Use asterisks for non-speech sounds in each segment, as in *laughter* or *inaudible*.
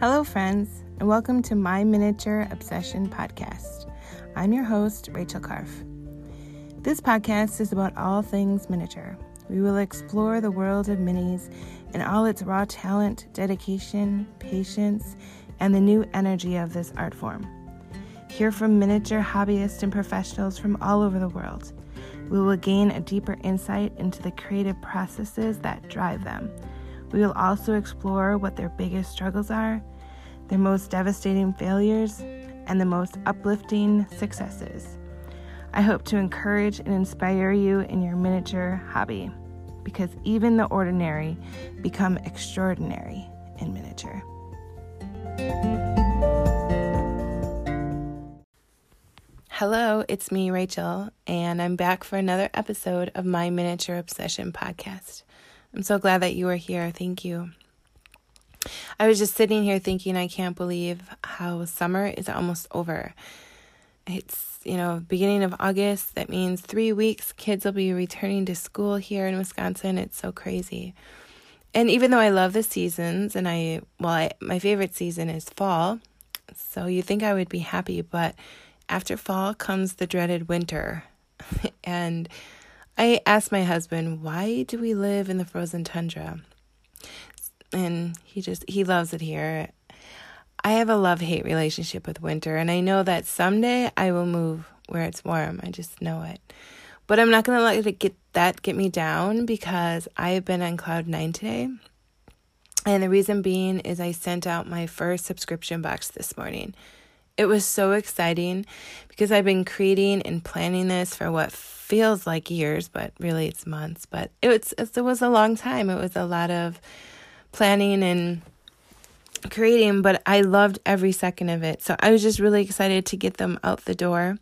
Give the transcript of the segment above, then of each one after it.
Hello, friends, and welcome to my Miniature Obsession podcast. I'm your host, Rachel Karf. This podcast is about all things miniature. We will explore the world of minis and all its raw talent, dedication, patience, and the new energy of this art form. Hear from miniature hobbyists and professionals from all over the world. We will gain a deeper insight into the creative processes that drive them we will also explore what their biggest struggles are, their most devastating failures, and the most uplifting successes. I hope to encourage and inspire you in your miniature hobby because even the ordinary become extraordinary in miniature. Hello, it's me, Rachel, and I'm back for another episode of my Miniature Obsession podcast. I'm so glad that you are here. Thank you. I was just sitting here thinking, I can't believe how summer is almost over. It's, you know, beginning of August. That means three weeks. Kids will be returning to school here in Wisconsin. It's so crazy. And even though I love the seasons, and I, well, I, my favorite season is fall. So you think I would be happy, but after fall comes the dreaded winter. *laughs* and I asked my husband, why do we live in the frozen tundra? And he just, he loves it here. I have a love hate relationship with winter, and I know that someday I will move where it's warm. I just know it. But I'm not going to let it get that get me down because I have been on cloud 9 today. And the reason being is I sent out my first subscription box this morning. It was so exciting because I've been creating and planning this for what feels like years, but really it's months. But it was it was a long time. It was a lot of planning and creating, but I loved every second of it. So I was just really excited to get them out the door.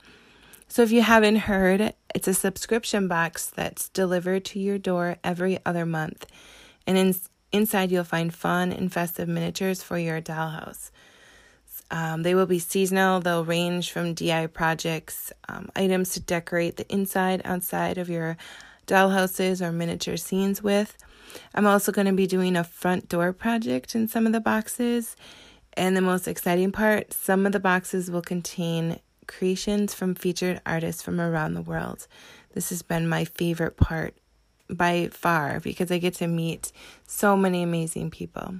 So if you haven't heard, it's a subscription box that's delivered to your door every other month. And in, inside you'll find fun and festive miniatures for your dollhouse. Um, they will be seasonal. They'll range from DIY projects, um, items to decorate the inside, outside of your dollhouses or miniature scenes with. I'm also going to be doing a front door project in some of the boxes. And the most exciting part some of the boxes will contain creations from featured artists from around the world. This has been my favorite part by far because I get to meet so many amazing people.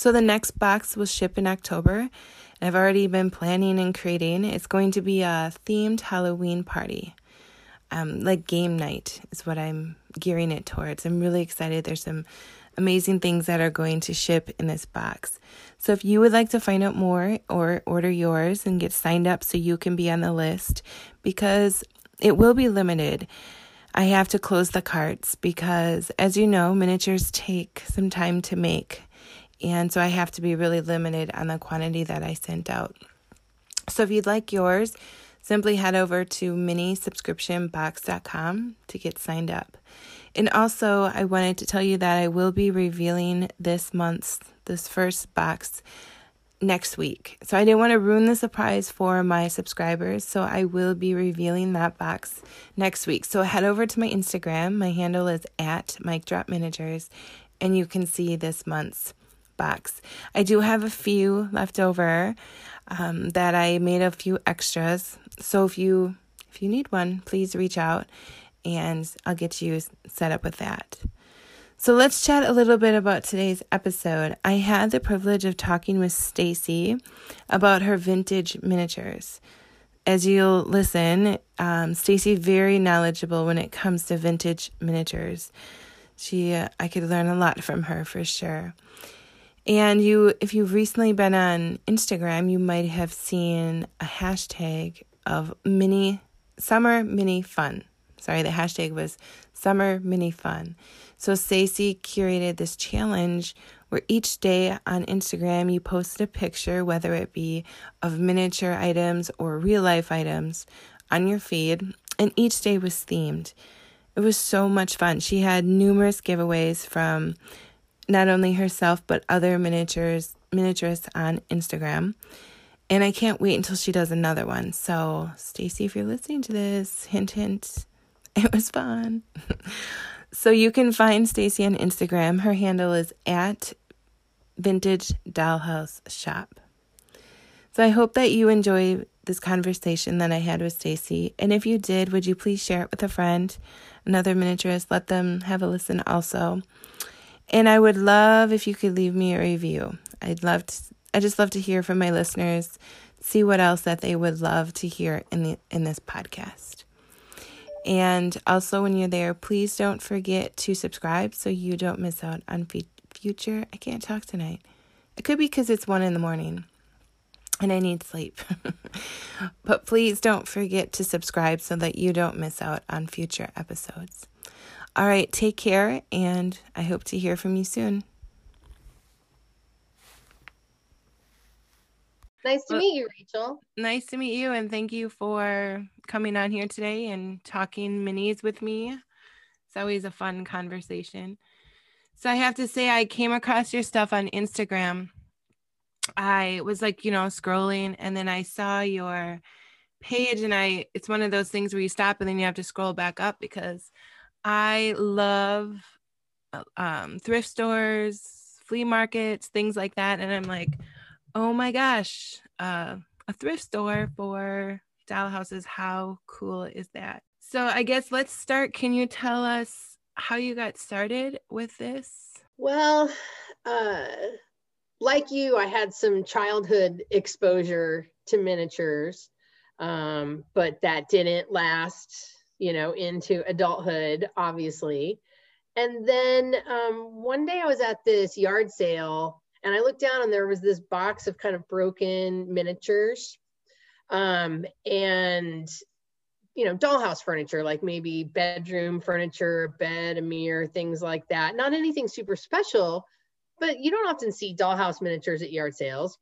So the next box will ship in October, and I've already been planning and creating. It's going to be a themed Halloween party. Um, like game night is what I'm gearing it towards. I'm really excited. There's some amazing things that are going to ship in this box. So if you would like to find out more or order yours and get signed up so you can be on the list because it will be limited. I have to close the carts because as you know, miniatures take some time to make. And so I have to be really limited on the quantity that I sent out. So if you'd like yours, simply head over to minisubscriptionbox.com to get signed up. And also, I wanted to tell you that I will be revealing this month's, this first box next week. So I didn't want to ruin the surprise for my subscribers. So I will be revealing that box next week. So head over to my Instagram. My handle is at Mic Drop Miniatures, and you can see this month's box. I do have a few left over um, that I made a few extras. So if you if you need one, please reach out and I'll get you set up with that. So let's chat a little bit about today's episode. I had the privilege of talking with Stacy about her vintage miniatures. As you'll listen, um, Stacy very knowledgeable when it comes to vintage miniatures. She, uh, I could learn a lot from her for sure. And you, if you've recently been on Instagram, you might have seen a hashtag of mini summer mini fun. Sorry, the hashtag was summer mini fun. So Stacy curated this challenge where each day on Instagram you posted a picture, whether it be of miniature items or real life items, on your feed, and each day was themed. It was so much fun. She had numerous giveaways from not only herself but other miniatures miniaturists on Instagram. And I can't wait until she does another one. So, Stacy, if you're listening to this, hint hint, *laughs* it was fun. *laughs* so you can find Stacy on Instagram. Her handle is at vintage dollhouse shop. So I hope that you enjoy this conversation that I had with Stacy. And if you did, would you please share it with a friend, another miniaturist? Let them have a listen also. And I would love if you could leave me a review. I'd love to I just love to hear from my listeners, see what else that they would love to hear in the in this podcast. And also when you're there, please don't forget to subscribe so you don't miss out on fe- future. I can't talk tonight. It could be because it's 1 in the morning and I need sleep. *laughs* but please don't forget to subscribe so that you don't miss out on future episodes. All right, take care, and I hope to hear from you soon. Nice to well, meet you, Rachel. Nice to meet you, and thank you for coming on here today and talking minis with me. It's always a fun conversation. So, I have to say, I came across your stuff on Instagram. I was like, you know, scrolling, and then I saw your page, and I, it's one of those things where you stop and then you have to scroll back up because I love um, thrift stores, flea markets, things like that. And I'm like, oh my gosh, uh, a thrift store for doll houses. How cool is that? So I guess let's start. Can you tell us how you got started with this? Well, uh, like you, I had some childhood exposure to miniatures, um, but that didn't last you know, into adulthood, obviously. And then um, one day I was at this yard sale and I looked down and there was this box of kind of broken miniatures um, and, you know, dollhouse furniture, like maybe bedroom furniture, bed, a mirror, things like that. Not anything super special, but you don't often see dollhouse miniatures at yard sales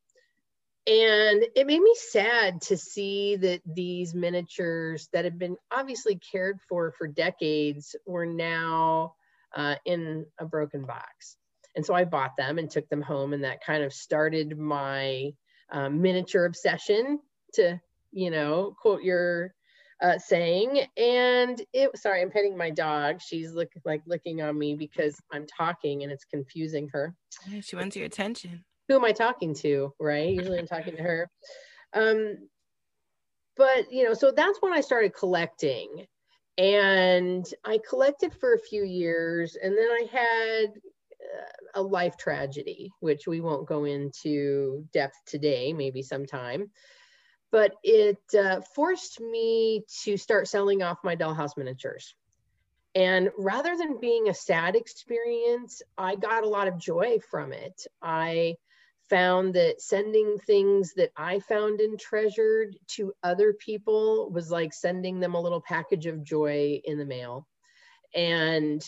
and it made me sad to see that these miniatures that had been obviously cared for for decades were now uh, in a broken box. And so i bought them and took them home and that kind of started my um, miniature obsession to you know quote your uh, saying. And it sorry i'm petting my dog. She's look like looking on me because i'm talking and it's confusing her. She wants your attention who am I talking to? Right. Usually I'm talking to her. Um, but, you know, so that's when I started collecting. And I collected for a few years. And then I had uh, a life tragedy, which we won't go into depth today, maybe sometime. But it uh, forced me to start selling off my dollhouse miniatures. And rather than being a sad experience, I got a lot of joy from it. I found that sending things that I found and treasured to other people was like sending them a little package of joy in the mail. And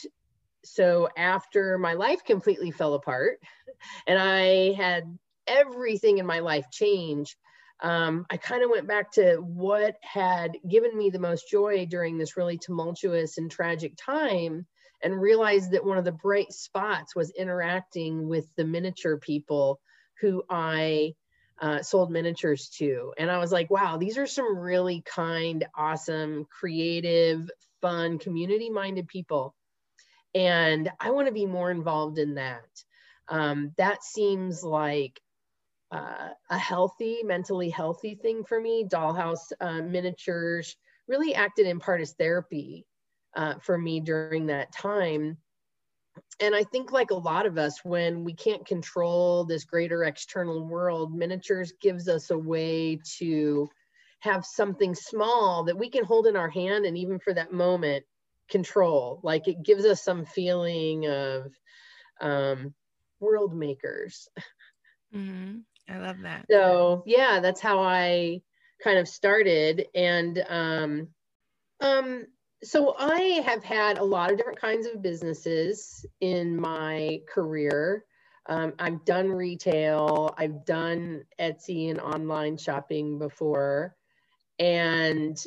so after my life completely fell apart and I had everything in my life change, um, I kind of went back to what had given me the most joy during this really tumultuous and tragic time and realized that one of the bright spots was interacting with the miniature people who I uh, sold miniatures to. And I was like, wow, these are some really kind, awesome, creative, fun, community minded people. And I want to be more involved in that. Um, that seems like uh, a healthy, mentally healthy thing for me. Dollhouse uh, miniatures really acted in part as therapy uh, for me during that time and I think, like a lot of us, when we can't control this greater external world, miniatures gives us a way to have something small that we can hold in our hand and even for that moment control. Like it gives us some feeling of um, world makers. Mm-hmm. I love that. So, yeah, that's how I kind of started. And um, um, so I have had a lot of different kinds of businesses in my career. Um, I've done retail, I've done Etsy and online shopping before, and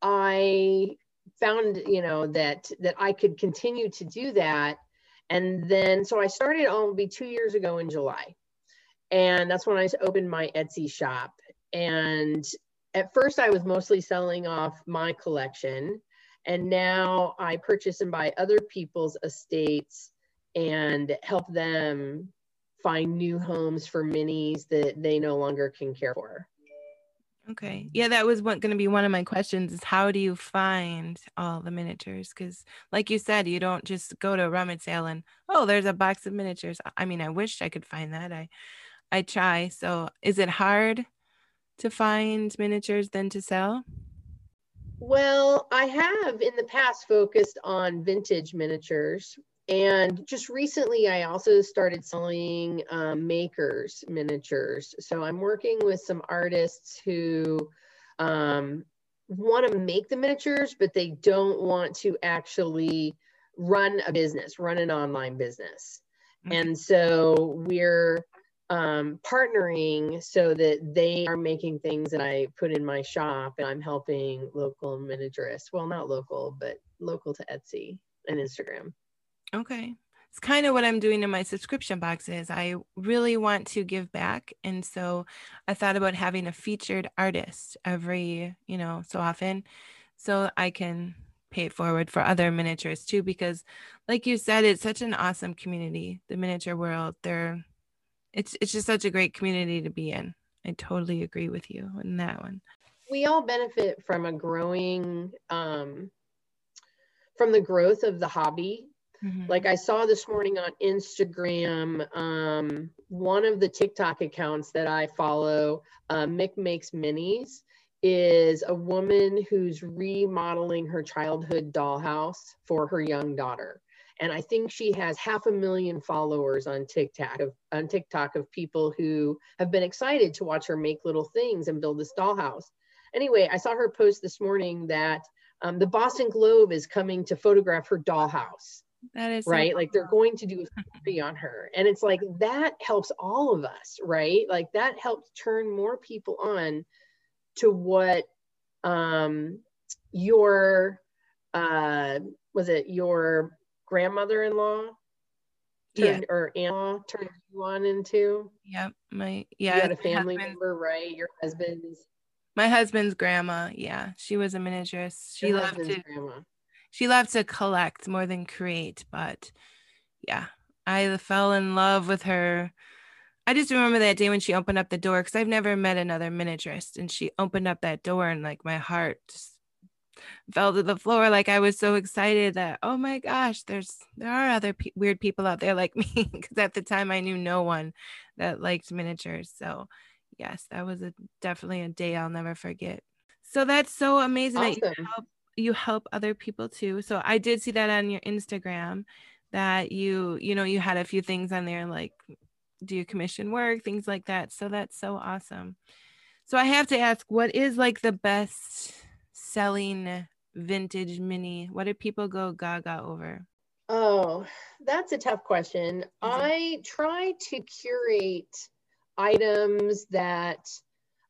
I found, you know, that that I could continue to do that. And then, so I started, it'll be two years ago in July, and that's when I opened my Etsy shop. And at first I was mostly selling off my collection. And now I purchase and buy other people's estates and help them find new homes for minis that they no longer can care for. Okay. Yeah, that was going to be one of my questions is how do you find all the miniatures? Because, like you said, you don't just go to a rummage sale and, oh, there's a box of miniatures. I mean, I wish I could find that. I, I try. So, is it hard to find miniatures than to sell? Well, I have in the past focused on vintage miniatures. And just recently, I also started selling um, makers miniatures. So I'm working with some artists who um, want to make the miniatures, but they don't want to actually run a business, run an online business. Mm-hmm. And so we're um, partnering so that they are making things that I put in my shop and I'm helping local miniaturists. Well, not local, but local to Etsy and Instagram. Okay. It's kind of what I'm doing in my subscription boxes. I really want to give back. And so I thought about having a featured artist every, you know, so often so I can pay it forward for other miniatures too because like you said it's such an awesome community the miniature world they're it's it's just such a great community to be in. I totally agree with you on that one. We all benefit from a growing um, from the growth of the hobby. Mm-hmm. Like I saw this morning on Instagram, um, one of the TikTok accounts that I follow, uh, Mick Makes Minis, is a woman who's remodeling her childhood dollhouse for her young daughter and I think she has half a million followers on TikTok of on TikTok of people who have been excited to watch her make little things and build this dollhouse. Anyway, I saw her post this morning that um, the Boston Globe is coming to photograph her dollhouse. That is right. So like they're going to do a story on her, and it's like that helps all of us, right? Like that helps turn more people on to what um your uh was it your grandmother-in-law turned, yeah. or aunt turned you on into? Yep. My yeah. You had a family member, right? Your husband's my husband's grandma. Yeah. She was a miniaturist. She Your loved to grandma. she loved to collect more than create, but yeah. I fell in love with her. I just remember that day when she opened up the door because I've never met another miniaturist, and she opened up that door, and like my heart just fell to the floor like i was so excited that oh my gosh there's there are other pe- weird people out there like *laughs* me because at the time i knew no one that liked miniatures so yes that was a definitely a day i'll never forget. So that's so amazing awesome. that you help, you help other people too. So i did see that on your instagram that you you know you had a few things on there like do you commission work things like that so that's so awesome. So i have to ask what is like the best selling vintage mini? What did people go gaga over? Oh, that's a tough question. Mm-hmm. I try to curate items that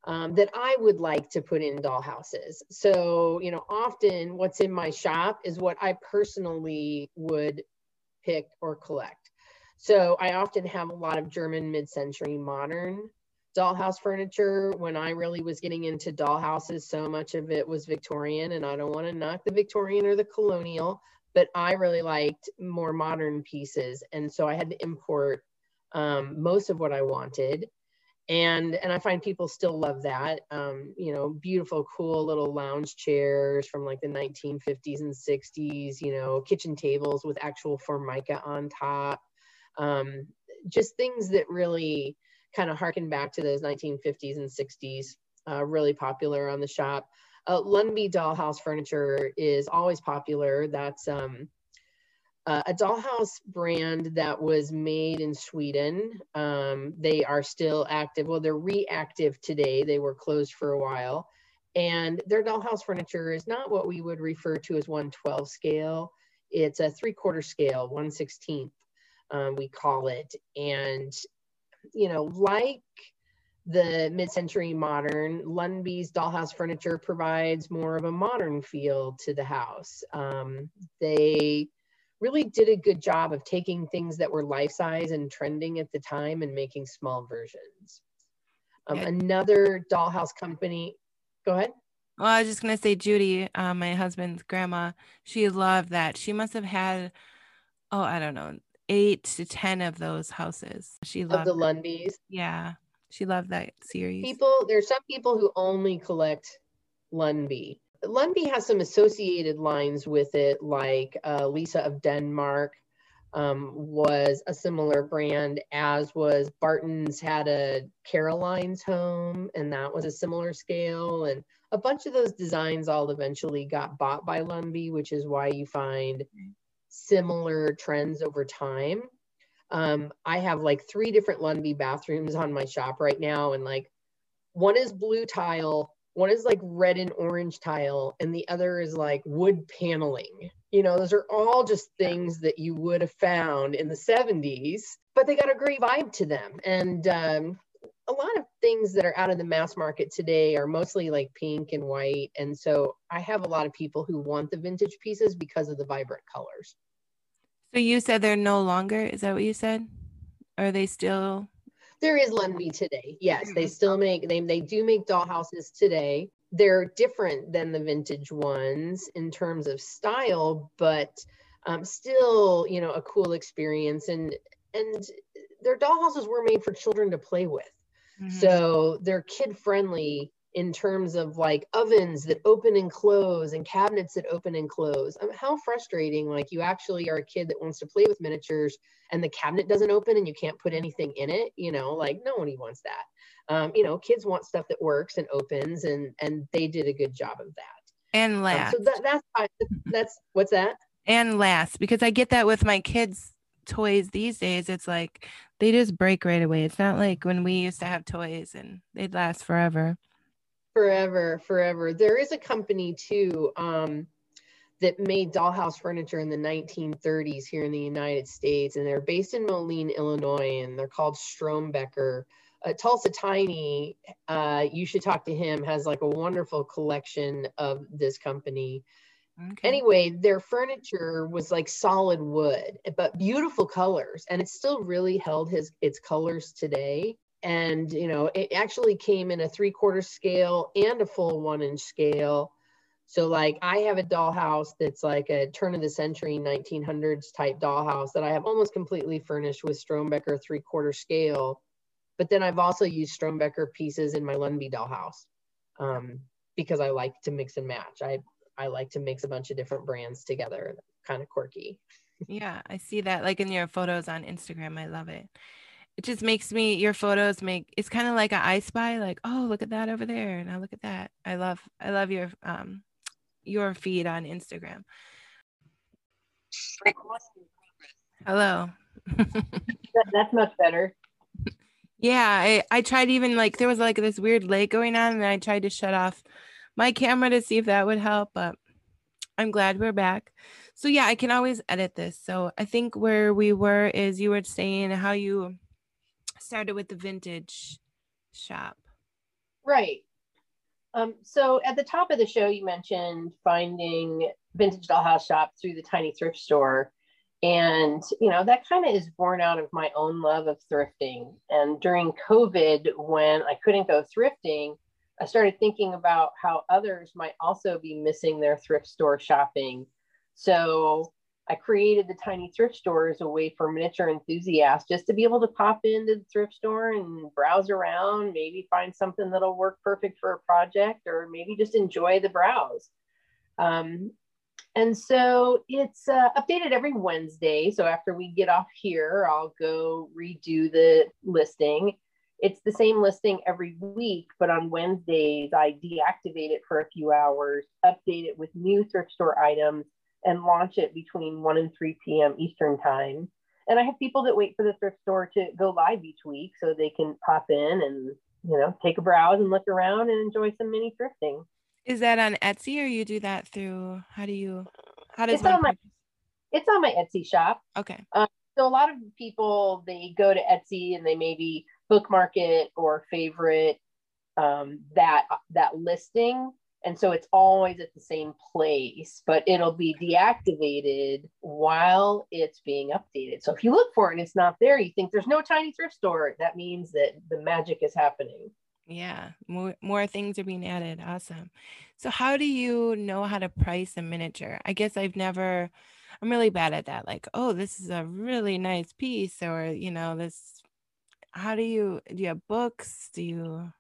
um, that I would like to put in dollhouses. So, you know, often what's in my shop is what I personally would pick or collect. So I often have a lot of German mid-century modern dollhouse furniture when I really was getting into dollhouses. So much of it was Victorian, and I don't want to knock the Victorian or the colonial, but I really liked more modern pieces. And so I had to import um, most of what I wanted. And, and I find people still love that. Um, you know, beautiful, cool little lounge chairs from like the 1950s and 60s, you know, kitchen tables with actual formica on top. Um, just things that really, kind of harken back to those 1950s and 60s, uh, really popular on the shop. Uh, Lundby Dollhouse Furniture is always popular. That's um, uh, a dollhouse brand that was made in Sweden. Um, they are still active. Well, they're reactive today. They were closed for a while. And their dollhouse furniture is not what we would refer to as 112 scale. It's a three quarter scale, 116th, um, we call it. And you know, like the mid-century modern, Lundby's dollhouse furniture provides more of a modern feel to the house. Um, they really did a good job of taking things that were life size and trending at the time and making small versions. Um. Another dollhouse company, go ahead. Well, I was just gonna say, Judy, uh, my husband's grandma, she loved that. She must have had, oh, I don't know, eight to ten of those houses. She loved of the Lundbys. Yeah, she loved that series. People, there's some people who only collect Lundby. Lundby has some associated lines with it, like uh, Lisa of Denmark um, was a similar brand, as was Barton's had a Caroline's home, and that was a similar scale. And a bunch of those designs all eventually got bought by Lundby, which is why you find similar trends over time. Um, I have like three different Lundby bathrooms on my shop right now, and like one is blue tile, one is like red and orange tile, and the other is like wood paneling. You know, those are all just things that you would have found in the 70s, but they got a great vibe to them. And um, a lot of things that are out of the mass market today are mostly like pink and white. And so I have a lot of people who want the vintage pieces because of the vibrant colors. So you said they're no longer, is that what you said? Are they still? There is Lundby today. Yes, they still make, they, they do make dollhouses today. They're different than the vintage ones in terms of style, but um, still, you know, a cool experience. And, and their dollhouses were made for children to play with. Mm-hmm. So they're kid friendly in terms of like ovens that open and close and cabinets that open and close. I mean, how frustrating, like you actually are a kid that wants to play with miniatures and the cabinet doesn't open and you can't put anything in it, you know, like no one wants that. Um, you know, kids want stuff that works and opens and and they did a good job of that. And last. Um, so that, that's *laughs* that's what's that? And last, because I get that with my kids toys these days, it's like they just break right away. It's not like when we used to have toys and they'd last forever. Forever, forever. There is a company too um, that made dollhouse furniture in the 1930s here in the United States, and they're based in Moline, Illinois, and they're called Strombecker. Uh, Tulsa Tiny, uh, you should talk to him, has like a wonderful collection of this company. Okay. Anyway, their furniture was like solid wood, but beautiful colors, and it still really held his its colors today. And you know, it actually came in a three quarter scale and a full one inch scale. So like I have a dollhouse that's like a turn of the century 1900s type dollhouse that I have almost completely furnished with Strombecker three quarter scale. But then I've also used Strombecker pieces in my Lundby dollhouse um, because I like to mix and match. I I like to mix a bunch of different brands together. Kind of quirky. yeah, I see that like in your photos on Instagram. I love it. It just makes me your photos make it's kind of like an I spy, like, oh, look at that over there. And I look at that. I love I love your um your feed on Instagram. Hello. That's much better. *laughs* Yeah, I, I tried even like there was like this weird lake going on and I tried to shut off my camera to see if that would help, but I'm glad we're back. So yeah, I can always edit this. So I think where we were is you were saying how you started with the vintage shop. Right. Um, so at the top of the show, you mentioned finding vintage dollhouse shop through the tiny thrift store. And, you know, that kind of is born out of my own love of thrifting. And during COVID, when I couldn't go thrifting, I started thinking about how others might also be missing their thrift store shopping. So I created the tiny thrift store as a way for miniature enthusiasts just to be able to pop into the thrift store and browse around, maybe find something that'll work perfect for a project, or maybe just enjoy the browse. Um, and so it's uh, updated every Wednesday. So after we get off here, I'll go redo the listing it's the same listing every week, but on Wednesdays, I deactivate it for a few hours, update it with new thrift store items, and launch it between 1 and 3 p.m. Eastern Time. And I have people that wait for the thrift store to go live each week so they can pop in and, you know, take a browse and look around and enjoy some mini thrifting. Is that on Etsy or you do that through, how do you, how does it's on my, It's on my Etsy shop. Okay. Um, so a lot of people, they go to Etsy and they maybe bookmark it or favorite um, that that listing. And so it's always at the same place but it'll be deactivated while it's being updated. So if you look for it and it's not there you think there's no tiny thrift store that means that the magic is happening. Yeah more more things are being added. Awesome. So how do you know how to price a miniature? I guess i've never I'm really bad at that. Like, oh, this is a really nice piece, or you know, this. How do you do? You have books? Do you?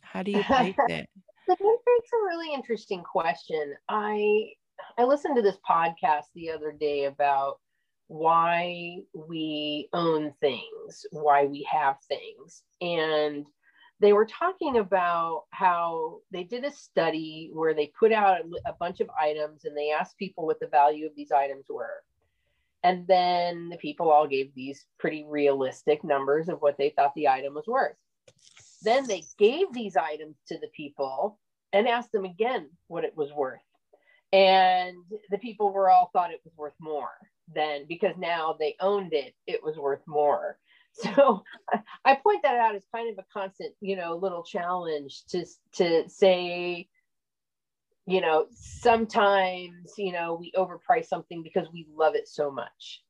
How do you price *laughs* it? That's a really interesting question. I I listened to this podcast the other day about why we own things, why we have things, and they were talking about how they did a study where they put out a bunch of items and they asked people what the value of these items were. And then the people all gave these pretty realistic numbers of what they thought the item was worth. Then they gave these items to the people and asked them again what it was worth. And the people were all thought it was worth more than because now they owned it, it was worth more. *laughs* So I point that out as kind of a constant, you know, little challenge to to say, you know, sometimes, you know, we overprice something because we love it so much.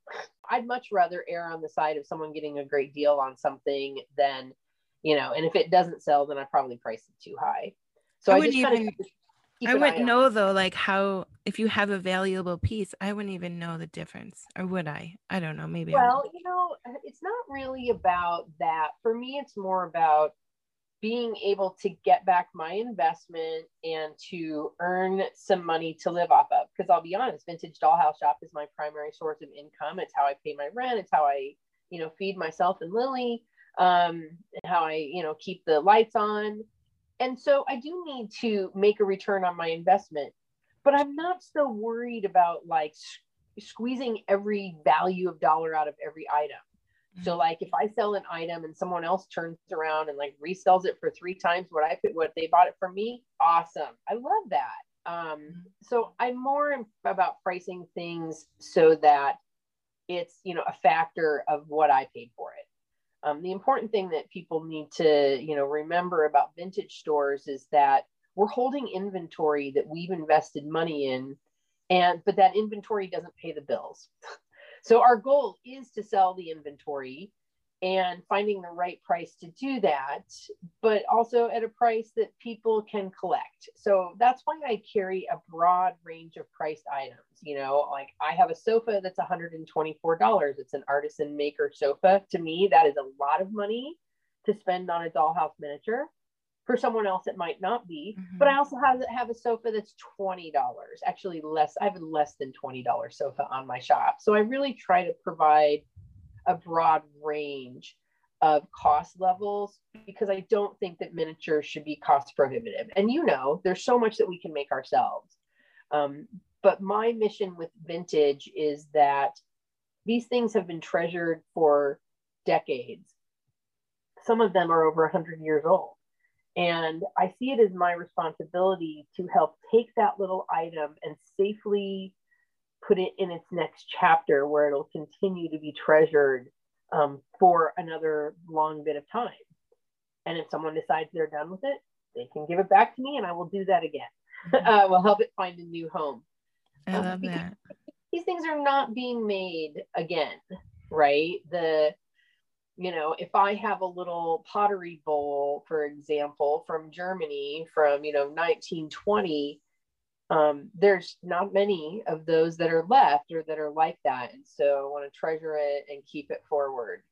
I'd much rather err on the side of someone getting a great deal on something than, you know, and if it doesn't sell, then I probably price it too high. So I, I wouldn't even I wouldn't know though, like how if you have a valuable piece, I wouldn't even know the difference, or would I? I don't know. Maybe. Well, you know, it's not really about that. For me, it's more about being able to get back my investment and to earn some money to live off of. Because I'll be honest, Vintage Dollhouse Shop is my primary source of income. It's how I pay my rent. It's how I, you know, feed myself and Lily. Um, how I, you know, keep the lights on and so I do need to make a return on my investment, but I'm not so worried about like squeezing every value of dollar out of every item. So like if I sell an item and someone else turns around and like resells it for three times what I put what they bought it from me, awesome. I love that. Um, mm-hmm. so I'm more about pricing things so that it's you know a factor of what I paid for it. Um, the important thing that people need to, you know, remember about vintage stores is that we're holding inventory that we've invested money in, and but that inventory doesn't pay the bills. *laughs* so our goal is to sell the inventory and finding the right price to do that, but also at a price that people can collect. So that's why I carry a broad range of priced items. You know, like I have a sofa that's $124. It's an artisan maker sofa. To me, that is a lot of money to spend on a dollhouse miniature. For someone else, it might not be. Mm-hmm. But I also have have a sofa that's twenty dollars. Actually, less. I have a less than twenty dollars sofa on my shop. So I really try to provide a broad range of cost levels because I don't think that miniatures should be cost prohibitive. And you know, there's so much that we can make ourselves. Um, but my mission with vintage is that these things have been treasured for decades. Some of them are over 100 years old. And I see it as my responsibility to help take that little item and safely put it in its next chapter where it'll continue to be treasured um, for another long bit of time. And if someone decides they're done with it, they can give it back to me and I will do that again. *laughs* Mm-hmm. uh, we'll help it find a new home. I um, love that. These things are not being made again, right? The, you know, if I have a little pottery bowl, for example, from Germany from, you know, 1920, um, there's not many of those that are left or that are like that. And so I want to treasure it and keep it forward.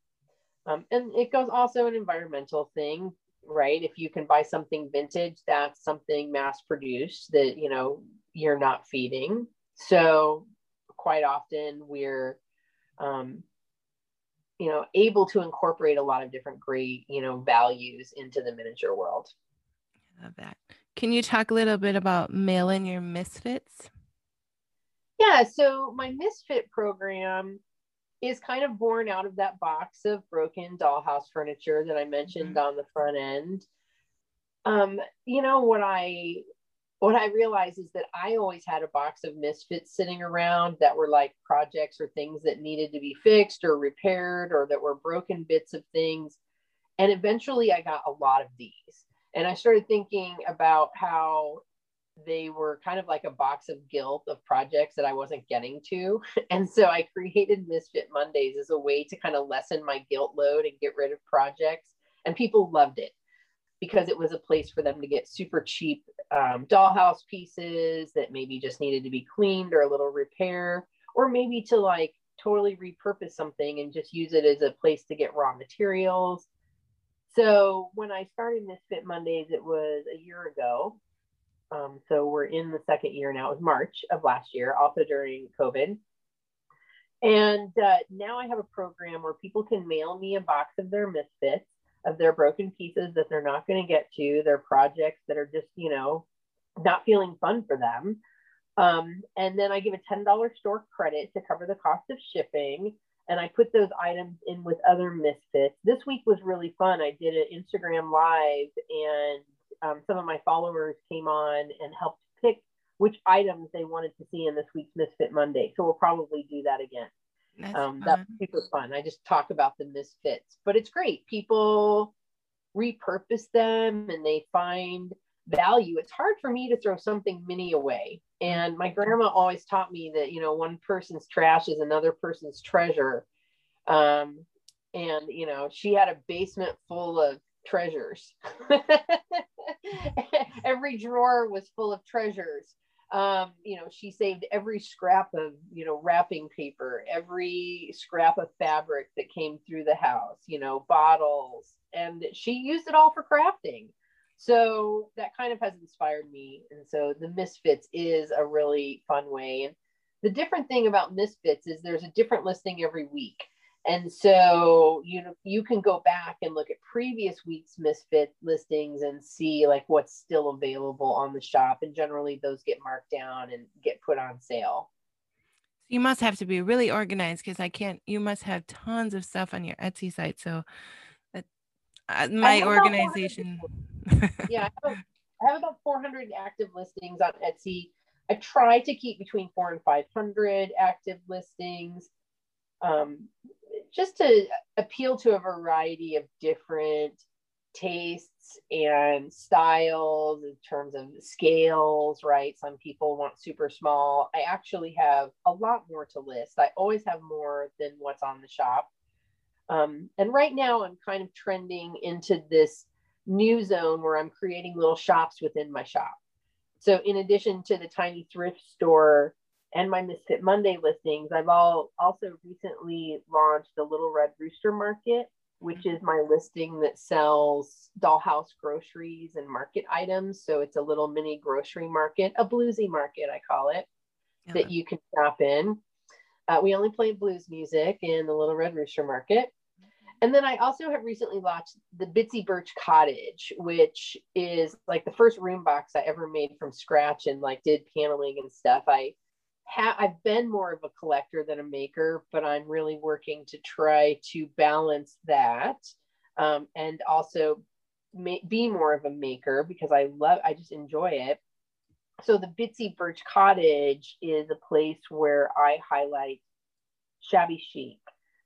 Um, and it goes also an environmental thing, right? If you can buy something vintage, that's something mass produced that, you know, you're not feeding. So quite often we're, um, you know, able to incorporate a lot of different great, you know, values into the miniature world. I love that. Can you talk a little bit about mailing your misfits? Yeah, so my misfit program is kind of born out of that box of broken dollhouse furniture that I mentioned mm-hmm. on the front end. Um, you know what I what I realized is that I always had a box of misfits sitting around that were like projects or things that needed to be fixed or repaired or that were broken bits of things. And eventually I got a lot of these. And I started thinking about how they were kind of like a box of guilt of projects that I wasn't getting to. *laughs* And so I created Misfit Mondays as a way to kind of lessen my guilt load and get rid of projects. And people loved it because it was a place for them to get super cheap um, dollhouse pieces that maybe just needed to be cleaned or a little repair, or maybe to like totally repurpose something and just use it as a place to get raw materials. So when I started Misfit Mondays, it was a year ago. Um, so we're in the second year now. It was March of last year, also during COVID. And uh, now I have a program where people can mail me a box of their misfits, of their broken pieces that they're not going to get to, their projects that are just, you know, not feeling fun for them. Um, and then I give a $10 store credit to cover the cost of shipping. And I put those items in with other misfits. This week was really fun. I did an Instagram live, and um, some of my followers came on and helped pick which items they wanted to see in this week's Misfit Monday. So we'll probably do that again. That's um, that's super fun. I just talk about the misfits, but it's great. People repurpose them and they find value. It's hard for me to throw something mini away. And my grandma always taught me that, you know, one person's trash is another person's treasure. Um, and, you know, she had a basement full of treasures. *laughs* Every drawer was full of treasures. Um, you know, she saved every scrap of, you know, wrapping paper, every scrap of fabric that came through the house, you know, bottles, and she used it all for crafting. So that kind of has inspired me. And so the Misfits is a really fun way. And the different thing about Misfits is there's a different listing every week. And so you know you can go back and look at previous week's misfit listings and see like what's still available on the shop. And generally those get marked down and get put on sale. You must have to be really organized because I can't. You must have tons of stuff on your Etsy site. So uh, my organization. *laughs* yeah, I have, I have about 400 active listings on Etsy. I try to keep between four and 500 active listings. Um, just to appeal to a variety of different tastes and styles in terms of scales, right? Some people want super small. I actually have a lot more to list. I always have more than what's on the shop. Um, and right now, I'm kind of trending into this new zone where I'm creating little shops within my shop. So, in addition to the tiny thrift store and my Misfit Monday listings, I've all also recently launched the Little Red Rooster Market, which is my listing that sells dollhouse groceries and market items. So it's a little mini grocery market, a bluesy market, I call it, yeah. that you can shop in. Uh, we only play blues music in the Little Red Rooster Market. And then I also have recently launched the Bitsy Birch Cottage, which is like the first room box I ever made from scratch and like did paneling and stuff. I ha- I've been more of a collector than a maker, but I'm really working to try to balance that um, and also ma- be more of a maker because I love, I just enjoy it. So the Bitsy Birch Cottage is a place where I highlight shabby chic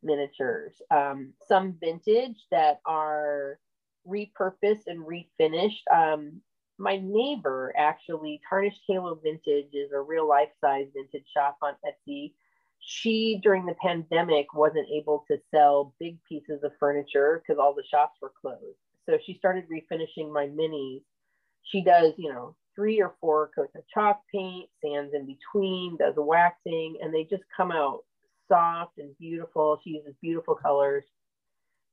miniatures, um, some vintage that are repurposed and refinished. Um, my neighbor actually tarnished halo vintage is a real life size vintage shop on etsy. She during the pandemic wasn't able to sell big pieces of furniture because all the shops were closed. So she started refinishing my minis. She does you know three or four coats of chalk paint sands in between does waxing and they just come out soft and beautiful. She uses beautiful colors.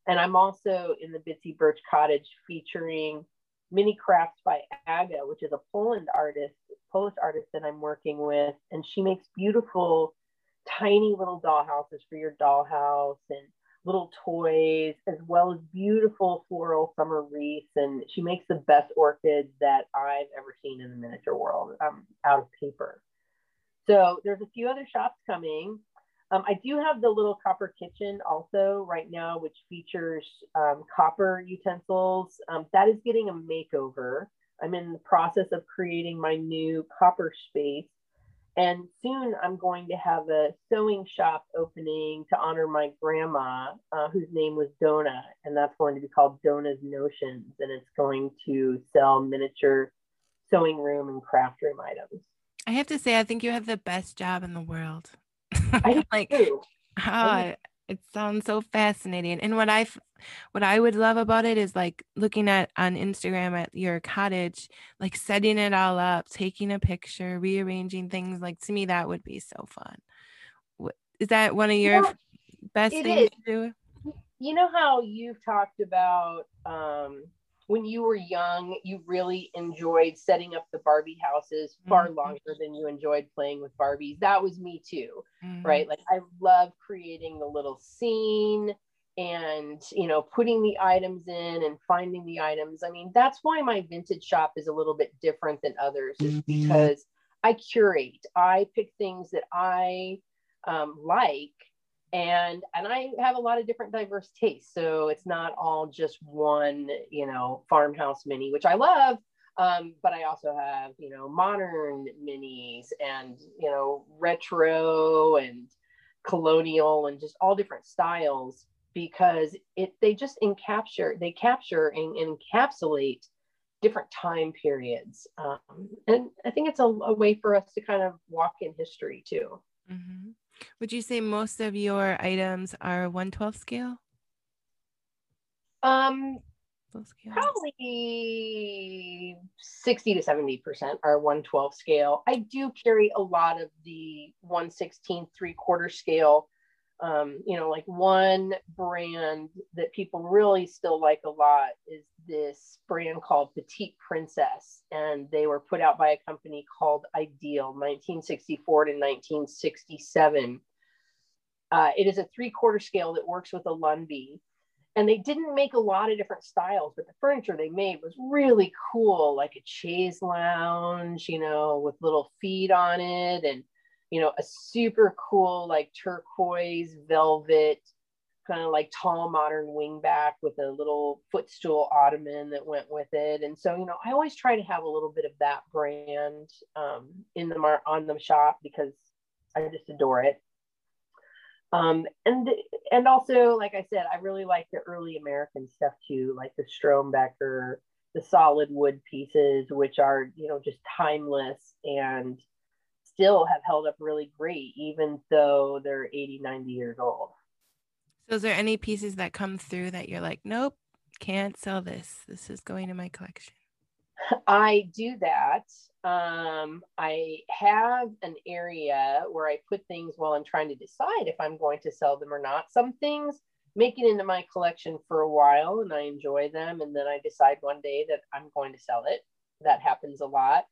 And i'm also in the bitsy birch cottage featuring mini crafts by Aga, which is a Poland artist, Polish artist that I'm working with, and she makes beautiful, tiny little dollhouses for your dollhouse and little toys, as well as beautiful floral summer wreaths. And she makes the best orchids that I've ever seen in the miniature world um, out of paper. So there's a few other shops coming. Um, I do have the little copper kitchen also right now, which features um, copper utensils. Um, that is getting a makeover. I'm in the process of creating my new copper space. And soon I'm going to have a sewing shop opening to honor my grandma, uh, whose name was Donna. And that's going to be called Donna's Notions. And it's going to sell miniature sewing room and craft room items. I have to say, I think you have the best job in the world. *laughs* I like ah, it sounds so fascinating. And what I what I would love about it is like looking at on Instagram at your cottage, like setting it all up, taking a picture, rearranging things. Like to me, that would be so fun. Is that one of your yeah, best things is. to do? You know how you've talked about um, when you were young, you really enjoyed setting up the Barbie houses far mm-hmm. longer than you enjoyed playing with Barbies. That was me too, mm-hmm. right? Like I love creating the little scene and you know putting the items in and finding the items i mean that's why my vintage shop is a little bit different than others is mm-hmm. because i curate i pick things that i um, like and and i have a lot of different diverse tastes so it's not all just one you know farmhouse mini which i love um, but i also have you know modern minis and you know retro and colonial and just all different styles because it they just encapture they capture and, encapsulate different time periods um, and i think it's a, a, way for us to kind of walk in history too mm-hmm. Would you say most of your items are 112 scale um probably 60 to 70 percent are 112 scale i do carry a lot of the 116 three quarter scale um, you know, like one brand that people really still like a lot is this brand called Petite Princess. And they were put out by a company called Ideal, 1964 to 1967. Uh, it is a three quarter scale that works with a Lundby. And they didn't make a lot of different styles, but the furniture they made was really cool, like a chaise lounge, you know, with little feet on it and you know, a super cool like turquoise velvet kind of like tall modern wingback with a little footstool ottoman that went with it. And so, you know, I always try to have a little bit of that brand um, in the mar- on the shop because I just adore it. Um, and and also, like I said, I really like the early American stuff too, like the Strombecker, the solid wood pieces, which are you know just timeless and still have held up really great, even though they're 80, 90 years old. So, is there any pieces that come through that you're like, nope, can't sell this? This is going to my collection. I do that. Um, I have an area where I put things while I'm trying to decide if I'm going to sell them or not. Some things make it into my collection for a while and I enjoy them. And then I decide one day that I'm going to sell it. That happens a lot.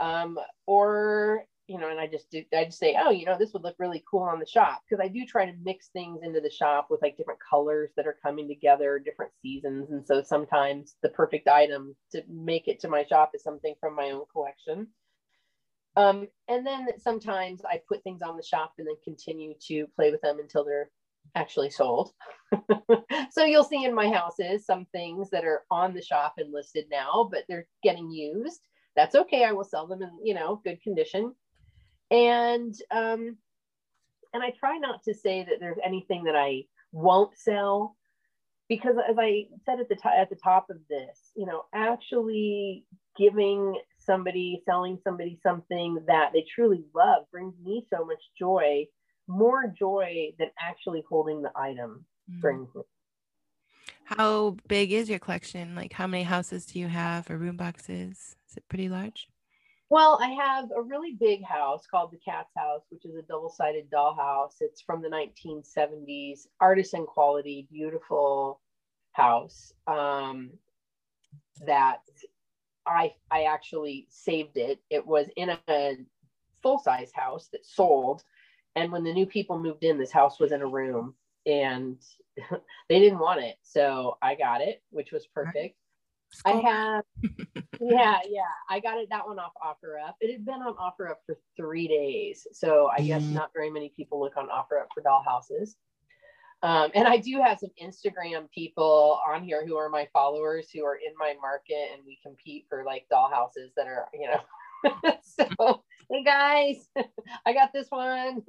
Um, or you know, and I just do, I just say, oh, you know, this would look really cool on the shop because I do try to mix things into the shop with like different colors that are coming together, different seasons, and so sometimes the perfect item to make it to my shop is something from my own collection. Um, and then sometimes I put things on the shop and then continue to play with them until they're actually sold. *laughs* so you'll see in my houses some things that are on the shop and listed now, but they're getting used. That's okay. I will sell them in, you know, good condition and um, and I try not to say that there's anything that I won't sell because as I said at the t- at the top of this, you know, actually giving somebody, selling somebody something that they truly love brings me so much joy, more joy than actually holding the item mm-hmm. brings me. How big is your collection? Like how many houses do you have or room boxes? Is it pretty large? Well, I have a really big house called the Cat's House, which is a double sided dollhouse. It's from the 1970s, artisan quality, beautiful house um, that I, I actually saved it. It was in a, a full size house that sold. And when the new people moved in, this house was in a room and *laughs* they didn't want it. So I got it, which was perfect. I have, *laughs* yeah, yeah. I got it that one off OfferUp. It had been on OfferUp for three days, so I guess mm. not very many people look on OfferUp for dollhouses. Um, and I do have some Instagram people on here who are my followers who are in my market, and we compete for like dollhouses that are, you know. *laughs* so, hey guys, *laughs* I got this one.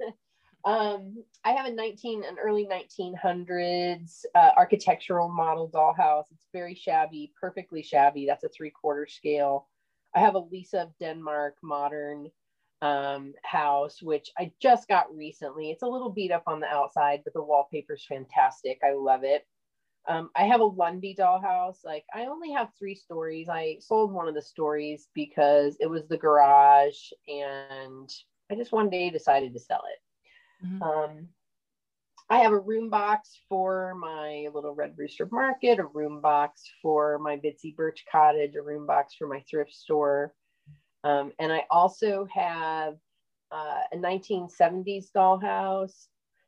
Um, I have a 19, an early 1900s uh, architectural model dollhouse. It's very shabby, perfectly shabby. That's a three quarter scale. I have a Lisa of Denmark modern um, house, which I just got recently. It's a little beat up on the outside, but the wallpaper is fantastic. I love it. Um, I have a Lundby dollhouse. Like I only have three stories. I sold one of the stories because it was the garage, and I just one day decided to sell it. Mm-hmm. Um, I have a room box for my little Red Rooster Market, a room box for my Bitsy Birch Cottage, a room box for my thrift store. Um, and I also have uh, a 1970s dollhouse,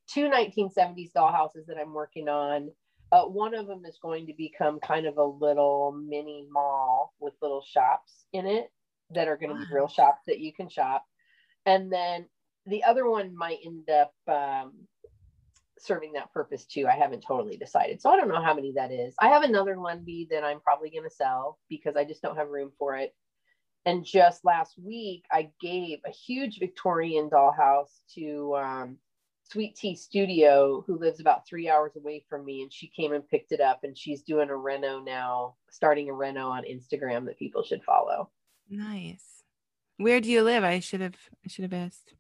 two 1970s dollhouses that I'm working on. Uh, one of them is going to become kind of a little mini mall with little shops in it that are going to be real shops that you can shop. And then the other one might end up um, serving that purpose too. I haven't totally decided. So I don't know how many that is. I have another Lundby that I'm probably going to sell because I just don't have room for it. And just last week, I gave a huge Victorian dollhouse to um, Sweet Tea Studio, who lives about three hours away from me. And she came and picked it up and she's doing a reno now, starting a reno on Instagram that people should follow. Nice. Where do you live? I should have I should have asked.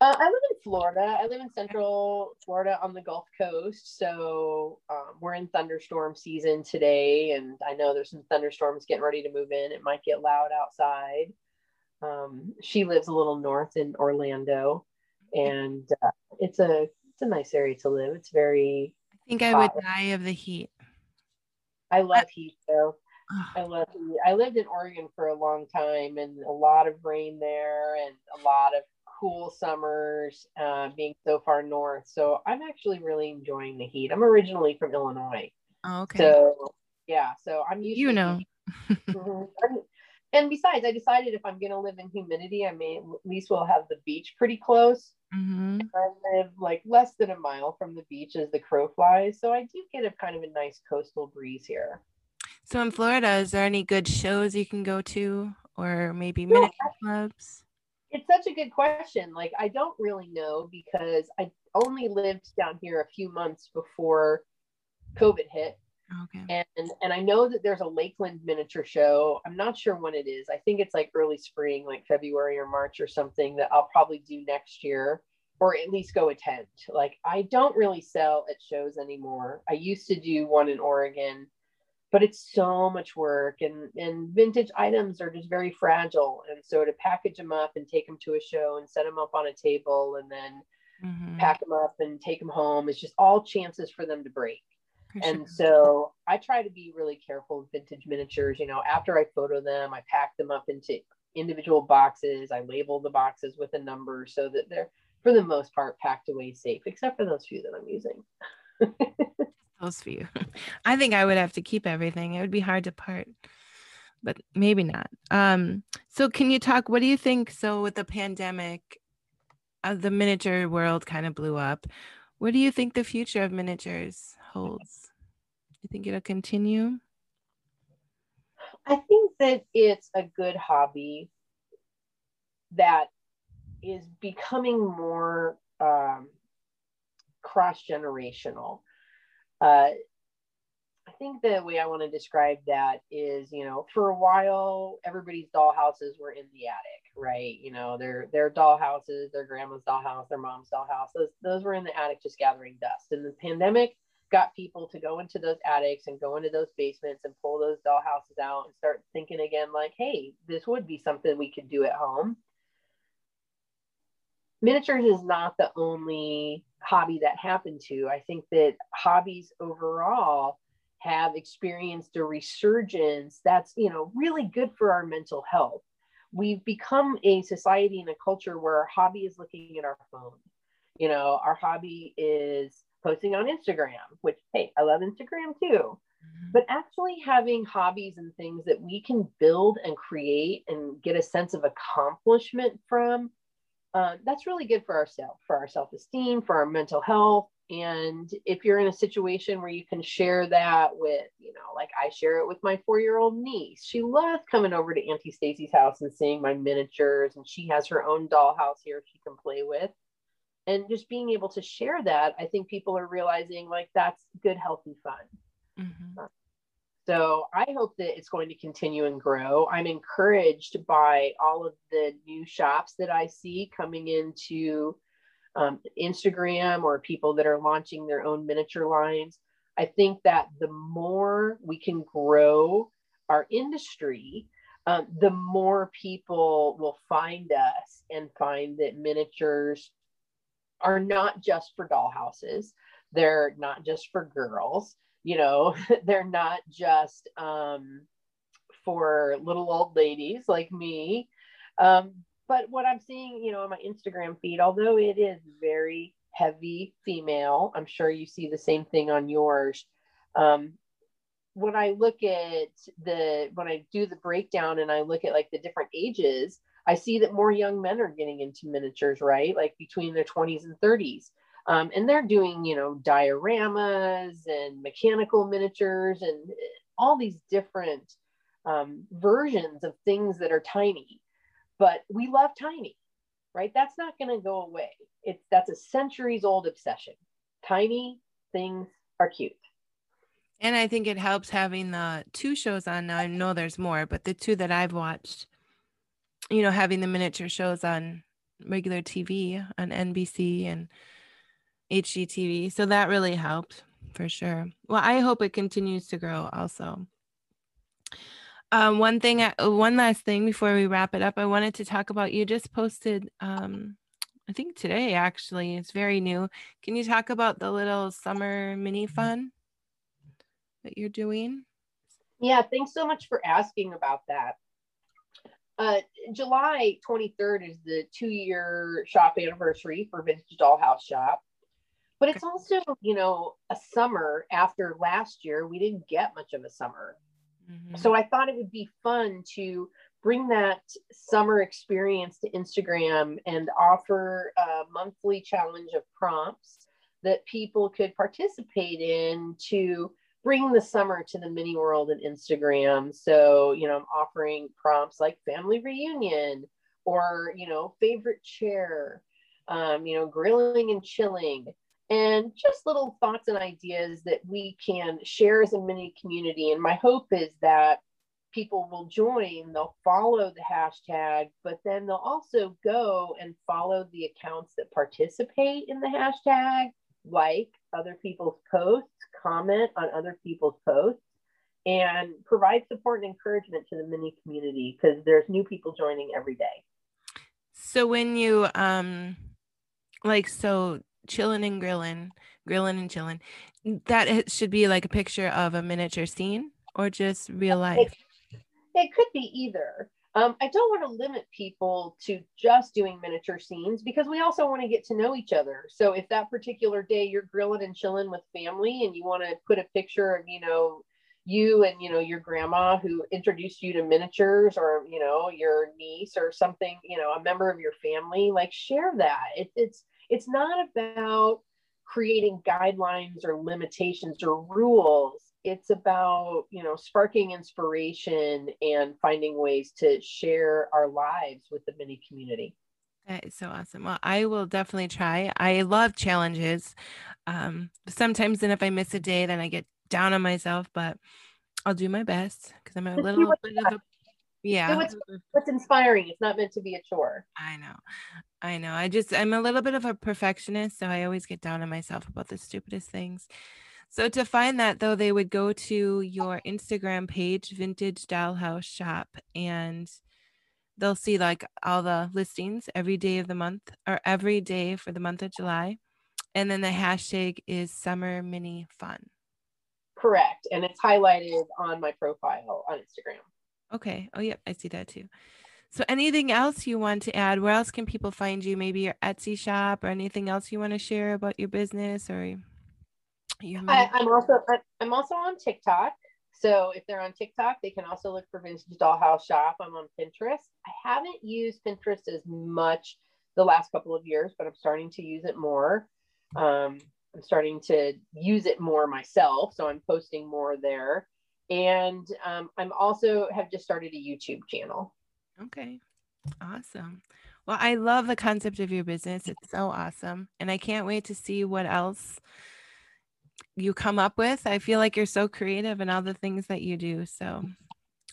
Uh, I live in Florida. I live in Central Florida on the Gulf Coast. So um, we're in thunderstorm season today, and I know there's some thunderstorms getting ready to move in. It might get loud outside. Um, she lives a little north in Orlando, and uh, it's a it's a nice area to live. It's very. I think I would die of the heat. I love heat though. I love. I lived in Oregon for a long time, and a lot of rain there, and a lot of cool summers uh, being so far north. So I'm actually really enjoying the heat. I'm originally from Illinois. Oh, okay. So yeah, so I'm used. You know. *laughs* mm-hmm. And besides, I decided if I'm going to live in humidity, I may at least we'll have the beach pretty close. Mm-hmm. I live like less than a mile from the beach as the crow flies, so I do get a kind of a nice coastal breeze here. So in Florida, is there any good shows you can go to, or maybe miniature clubs? It's such a good question. Like, I don't really know because I only lived down here a few months before COVID hit. Okay. And and I know that there's a Lakeland miniature show. I'm not sure when it is. I think it's like early spring, like February or March or something that I'll probably do next year or at least go attend. Like I don't really sell at shows anymore. I used to do one in Oregon but it's so much work and and vintage items are just very fragile and so to package them up and take them to a show and set them up on a table and then mm-hmm. pack them up and take them home it's just all chances for them to break for and sure. so i try to be really careful with vintage miniatures you know after i photo them i pack them up into individual boxes i label the boxes with a number so that they're for the most part packed away safe except for those few that i'm using *laughs* those for you. *laughs* I think I would have to keep everything. It would be hard to part, but maybe not. Um, so can you talk? What do you think? So with the pandemic, uh, the miniature world kind of blew up. What do you think the future of miniatures holds? You think it'll continue? I think that it's a good hobby that is becoming more um, cross generational uh, I think the way I want to describe that is, you know, for a while, everybody's dollhouses were in the attic, right? You know, their their dollhouses, their grandma's dollhouse, their mom's dollhouse, those those were in the attic just gathering dust. And the pandemic got people to go into those attics and go into those basements and pull those dollhouses out and start thinking again, like, hey, this would be something we could do at home. Miniatures is not the only hobby that happened to. I think that hobbies overall have experienced a resurgence that's, you know, really good for our mental health. We've become a society and a culture where our hobby is looking at our phone. You know, our hobby is posting on Instagram, which, hey, I love Instagram too. Mm-hmm. But actually having hobbies and things that we can build and create and get a sense of accomplishment from uh, that's really good for ourselves, for our self esteem, for our mental health. And if you're in a situation where you can share that with, you know, like I share it with my four year old niece, she loves coming over to Auntie Stacy's house and seeing my miniatures, and she has her own dollhouse here she can play with. And just being able to share that, I think people are realizing like that's good, healthy fun. Mm-hmm. So I hope that it's going to continue and grow. I'm encouraged by all of the new shops that I see coming into um, Instagram or people that are launching their own miniature lines. I think that the more we can grow our industry, um, the more people will find us and find that miniatures are not just for dollhouses. They're not just for girls. You know, *laughs* they're not just um, for little old ladies like me. Um, but what I'm seeing, you know, on my Instagram feed, although it is very heavy female, I'm sure you see the same thing on yours. Um, when I look at the when I do the breakdown and I look at like the different ages, I see that more young men are getting into miniatures, right? Like between their 20s and 30s. Um, and they're doing, you know, dioramas and mechanical miniatures and all these different um, versions of things that are tiny. But we love tiny, right? That's not going to go away. It's that's a centuries old obsession. Tiny things are cute. And I think it helps having the two shows on now. I know there's more, but the two that I've watched, you know, having the miniature shows on regular TV on NBC and HGTV. So that really helped for sure. Well, I hope it continues to grow also. Um, one thing, one last thing before we wrap it up, I wanted to talk about. You just posted, um, I think today actually. It's very new. Can you talk about the little summer mini mm-hmm. fun that you're doing? Yeah, thanks so much for asking about that. Uh, July 23rd is the two year shop anniversary for Vintage Dollhouse Shop. But it's also, you know, a summer after last year. We didn't get much of a summer. Mm-hmm. So I thought it would be fun to bring that summer experience to Instagram and offer a monthly challenge of prompts that people could participate in to bring the summer to the mini world and Instagram. So, you know, I'm offering prompts like family reunion or, you know, favorite chair, um, you know, grilling and chilling, and just little thoughts and ideas that we can share as a mini community. And my hope is that people will join, they'll follow the hashtag, but then they'll also go and follow the accounts that participate in the hashtag, like other people's posts, comment on other people's posts, and provide support and encouragement to the mini community because there's new people joining every day. So when you um like so chilling and grilling, grilling and chilling, that should be like a picture of a miniature scene or just real life. It, it could be either. Um, I don't want to limit people to just doing miniature scenes because we also want to get to know each other. So if that particular day you're grilling and chilling with family and you want to put a picture of, you know, you and you know your grandma who introduced you to miniatures or you know your niece or something you know a member of your family like share that it, it's it's not about creating guidelines or limitations or rules. It's about you know sparking inspiration and finding ways to share our lives with the mini community. That is so awesome. Well i will definitely try. I love challenges. Um sometimes then if i miss a day then i get down on myself but i'll do my best because i'm a little bit of a yeah what's, mm-hmm. what's inspiring it's not meant to be a chore i know i know i just i'm a little bit of a perfectionist so i always get down on myself about the stupidest things so to find that though, they would go to your Instagram page, Vintage Dollhouse Shop, and they'll see like all the listings every day of the month or every day for the month of July. And then the hashtag is summer mini fun. Correct. And it's highlighted on my profile on Instagram. Okay. Oh, yep. I see that too. So anything else you want to add? Where else can people find you? Maybe your Etsy shop or anything else you want to share about your business or you I, am also I'm also on TikTok. So if they're on TikTok, they can also look for Vintage Dollhouse Shop. I'm on Pinterest. I haven't used Pinterest as much the last couple of years, but I'm starting to use it more. Um, I'm starting to use it more myself, so I'm posting more there. And um, I'm also have just started a YouTube channel. Okay, awesome. Well, I love the concept of your business. It's so awesome, and I can't wait to see what else you come up with. I feel like you're so creative in all the things that you do. So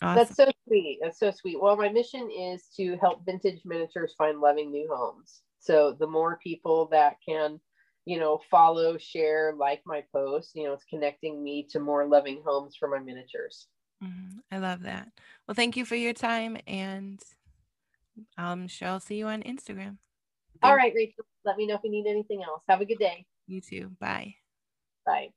awesome. that's so sweet. That's so sweet. Well, my mission is to help vintage miniatures find loving new homes. So the more people that can, you know, follow, share, like my posts, you know, it's connecting me to more loving homes for my miniatures. Mm-hmm. I love that. Well, thank you for your time, and I'm sure I'll see you on Instagram. All right, Rachel. Let me know if you need anything else. Have a good day. You too. Bye. Bye.